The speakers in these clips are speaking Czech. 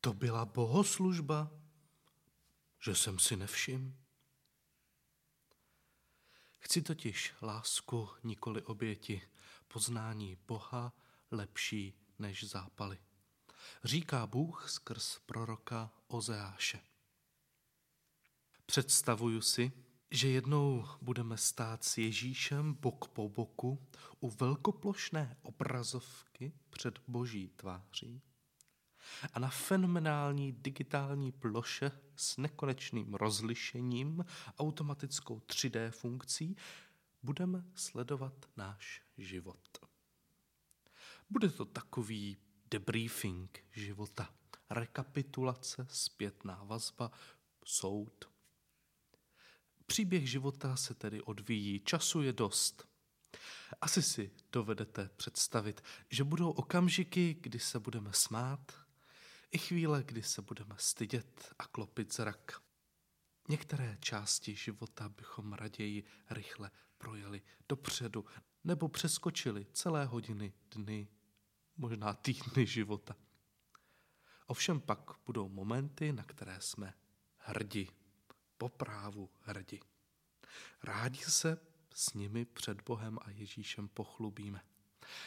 To byla bohoslužba, že jsem si nevšim. Chci totiž lásku, nikoli oběti, poznání Boha lepší než zápaly. Říká Bůh skrz proroka Ozeáše. Představuju si, že jednou budeme stát s Ježíšem bok po boku u velkoplošné obrazovky před boží tváří a na fenomenální digitální ploše s nekonečným rozlišením, automatickou 3D funkcí, budeme sledovat náš život. Bude to takový debriefing života, rekapitulace, zpětná vazba, soud. Příběh života se tedy odvíjí, času je dost. Asi si dovedete představit, že budou okamžiky, kdy se budeme smát, i chvíle, kdy se budeme stydět a klopit zrak. Některé části života bychom raději rychle projeli dopředu nebo přeskočili celé hodiny, dny, možná týdny života. Ovšem pak budou momenty, na které jsme hrdi, po právu hrdi. Rádi se s nimi před Bohem a Ježíšem pochlubíme.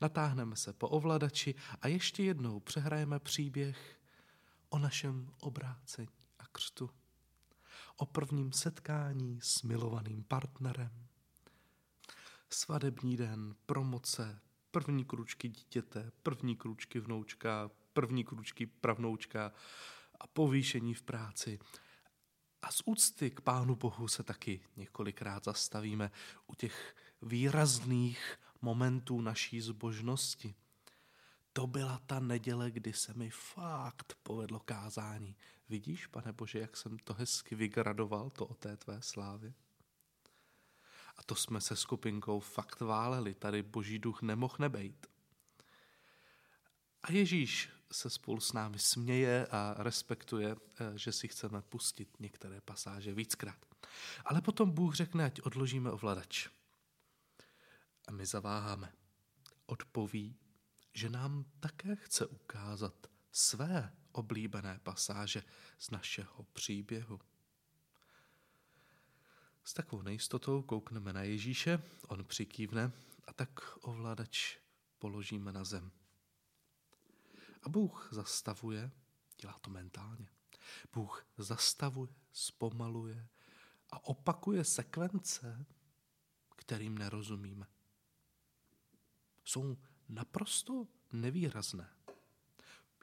Natáhneme se po ovladači a ještě jednou přehrajeme příběh o našem obrácení a křtu, o prvním setkání s milovaným partnerem, svadební den, promoce, první kručky dítěte, první kručky vnoučka, první kručky pravnoučka a povýšení v práci. A z úcty k Pánu Bohu se taky několikrát zastavíme u těch výrazných momentů naší zbožnosti. To byla ta neděle, kdy se mi fakt povedlo kázání. Vidíš, pane Bože, jak jsem to hezky vygradoval, to o té tvé slávě? A to jsme se skupinkou fakt váleli, tady boží duch nemohl nebejt. A Ježíš se spolu s námi směje a respektuje, eh, že si chceme pustit některé pasáže víckrát. Ale potom Bůh řekne, ať odložíme ovladač. A my zaváháme. Odpoví, že nám také chce ukázat své oblíbené pasáže z našeho příběhu. S takovou nejistotou koukneme na Ježíše, on přikývne a tak ovladač položíme na zem. A Bůh zastavuje, dělá to mentálně. Bůh zastavuje, zpomaluje a opakuje sekvence, kterým nerozumíme. Jsou naprosto nevýrazné.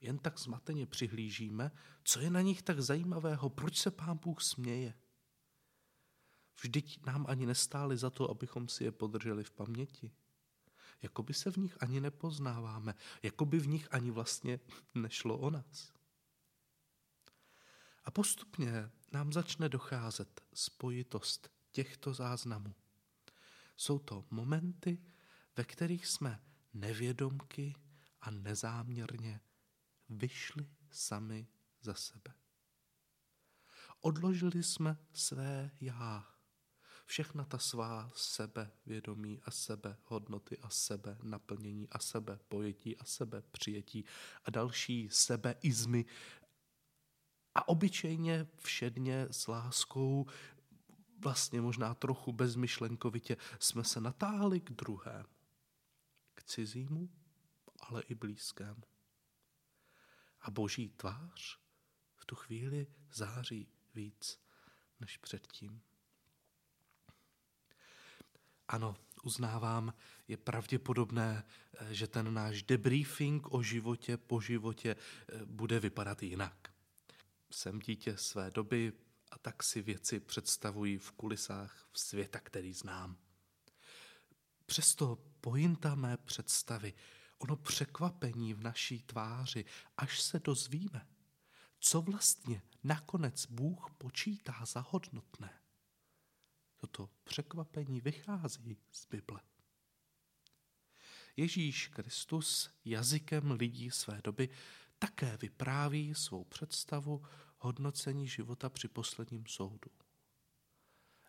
Jen tak zmateně přihlížíme, co je na nich tak zajímavého, proč se pán Bůh směje. Vždyť nám ani nestály za to, abychom si je podrželi v paměti. Jakoby se v nich ani nepoznáváme, jakoby v nich ani vlastně nešlo o nás. A postupně nám začne docházet spojitost těchto záznamů. Jsou to momenty, ve kterých jsme nevědomky a nezáměrně vyšli sami za sebe. Odložili jsme své já, všechna ta svá sebevědomí a sebe hodnoty a sebe naplnění a sebe pojetí a sebe přijetí a další sebeizmy a obyčejně všedně s láskou, vlastně možná trochu bezmyšlenkovitě, jsme se natáhli k druhému k cizímu, ale i blízkému. A boží tvář v tu chvíli září víc než předtím. Ano, uznávám, je pravděpodobné, že ten náš debriefing o životě po životě eh, bude vypadat jinak. Jsem dítě své doby a tak si věci představují v kulisách v světa, který znám. Přesto pointa mé představy, ono překvapení v naší tváři, až se dozvíme, co vlastně nakonec Bůh počítá za hodnotné. Toto překvapení vychází z Bible. Ježíš Kristus jazykem lidí své doby také vypráví svou představu hodnocení života při posledním soudu.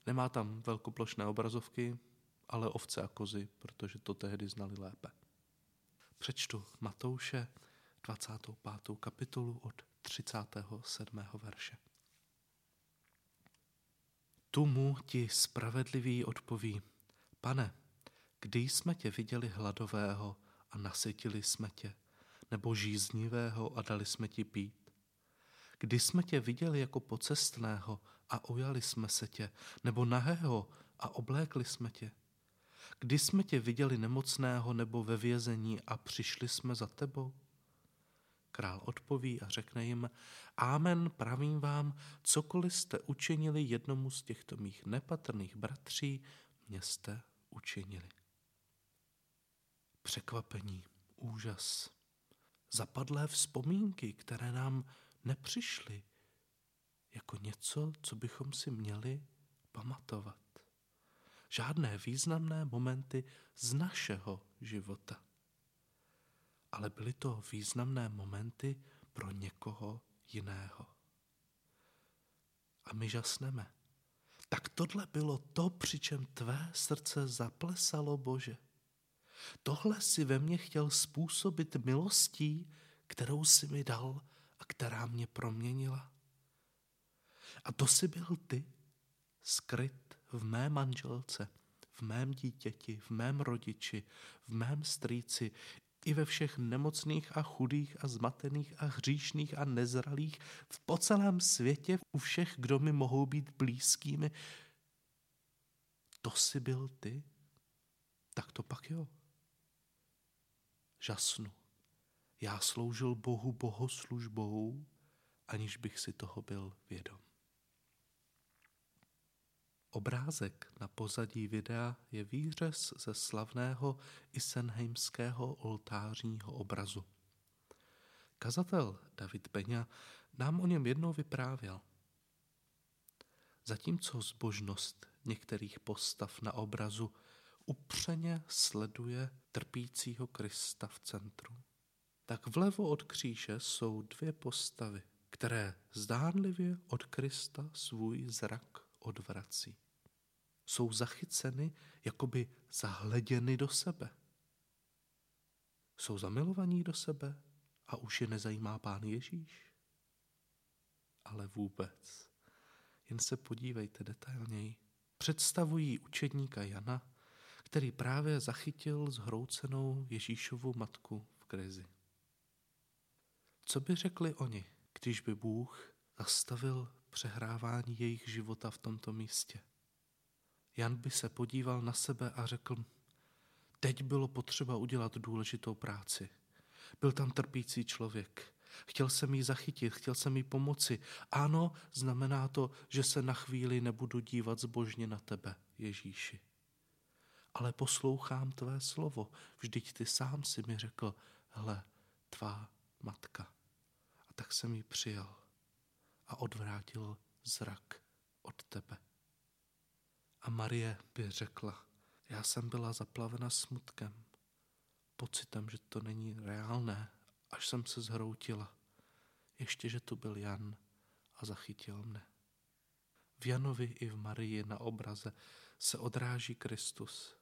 Nemá tam velkoplošné obrazovky, ale ovce a kozy, protože to tehdy znali lépe. Přečtu Matouše 25. kapitolu od 37. verše. Tu mu ti spravedlivý odpoví, pane, kdy jsme tě viděli hladového a nasytili jsme tě, nebo žíznivého a dali jsme ti pít? Kdy jsme tě viděli jako pocestného a ujali jsme se tě, nebo nahého a oblékli jsme tě? Kdy jsme tě viděli nemocného nebo ve vězení a přišli jsme za tebou? Král odpoví a řekne jim, Amen, pravím vám, cokoliv jste učinili jednomu z těchto mých nepatrných bratří, mě jste učinili. Překvapení, úžas, zapadlé vzpomínky, které nám nepřišly jako něco, co bychom si měli pamatovat. Žádné významné momenty z našeho života. Ale byly to významné momenty pro někoho jiného. A my žasneme. Tak tohle bylo to, při čem tvé srdce zaplesalo, Bože. Tohle si ve mně chtěl způsobit milostí, kterou si mi dal a která mě proměnila. A to si byl ty, skryt v mé manželce, v mém dítěti, v mém rodiči, v mém strýci, i ve všech nemocných a chudých a zmatených a hříšných a nezralých, v po celém světě, u všech, kdo mi mohou být blízkými. To si byl ty? Tak to pak jo. Žasnu. Já sloužil Bohu bohoslužbou, aniž bych si toho byl vědom. Obrázek na pozadí videa je výřez ze slavného isenheimského oltářního obrazu. Kazatel David Peňa nám o něm jednou vyprávěl. Zatímco zbožnost některých postav na obrazu upřeně sleduje trpícího Krista v centru, tak vlevo od kříže jsou dvě postavy, které zdánlivě od Krista svůj zrak odvrací. Jsou zachyceny, jakoby zahleděny do sebe. Jsou zamilovaní do sebe a už je nezajímá pán Ježíš. Ale vůbec. Jen se podívejte detailněji. Představují učedníka Jana, který právě zachytil zhroucenou Ježíšovu matku v krizi. Co by řekli oni, když by Bůh zastavil přehrávání jejich života v tomto místě? Jan by se podíval na sebe a řekl, teď bylo potřeba udělat důležitou práci. Byl tam trpící člověk. Chtěl jsem jí zachytit, chtěl jsem jí pomoci. Ano, znamená to, že se na chvíli nebudu dívat zbožně na tebe, Ježíši. Ale poslouchám tvé slovo. Vždyť ty sám si mi řekl, hle, tvá matka. A tak jsem ji přijal odvrátil zrak od tebe. A Marie by řekla, já jsem byla zaplavena smutkem, pocitem, že to není reálné, až jsem se zhroutila. Ještě, že tu byl Jan a zachytil mne. V Janovi i v Marii na obraze se odráží Kristus.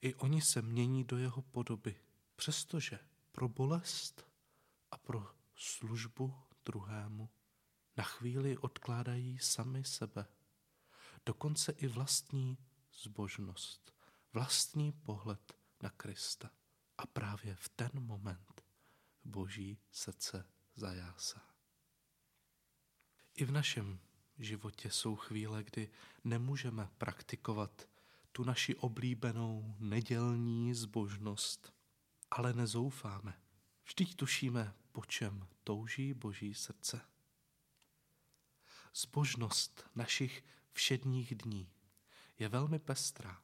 I oni se mění do jeho podoby, přestože pro bolest a pro službu druhému na chvíli odkládají sami sebe dokonce i vlastní zbožnost, vlastní pohled na Krista. A právě v ten moment boží srdce zajásá. I v našem životě jsou chvíle, kdy nemůžeme praktikovat tu naši oblíbenou nedělní zbožnost, ale nezoufáme. Vždyť tušíme, po čem touží boží srdce. Zbožnost našich všedních dní je velmi pestrá.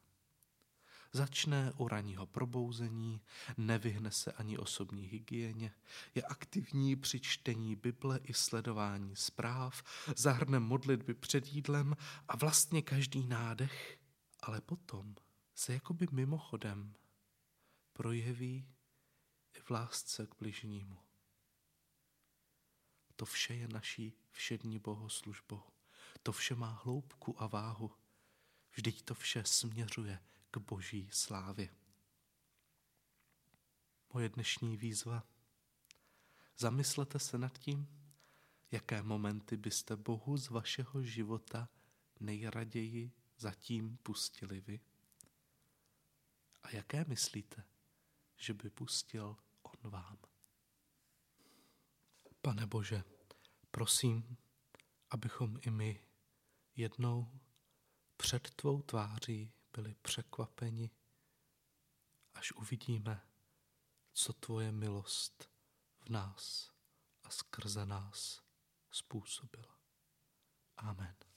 Začne u ranního probouzení, nevyhne se ani osobní hygieně, je aktivní při čtení Bible i sledování zpráv, zahrne modlitby před jídlem a vlastně každý nádech, ale potom se jakoby mimochodem projeví i v lásce k bližnímu. To vše je naší všední bohoslužbou. To vše má hloubku a váhu. Vždyť to vše směřuje k boží slávě. Moje dnešní výzva. Zamyslete se nad tím, Jaké momenty byste Bohu z vašeho života nejraději zatím pustili vy? A jaké myslíte, že by pustil on vám? Pane Bože, prosím, abychom i my jednou před tvou tváří byli překvapeni, až uvidíme, co tvoje milost v nás a skrze nás způsobila. Amen.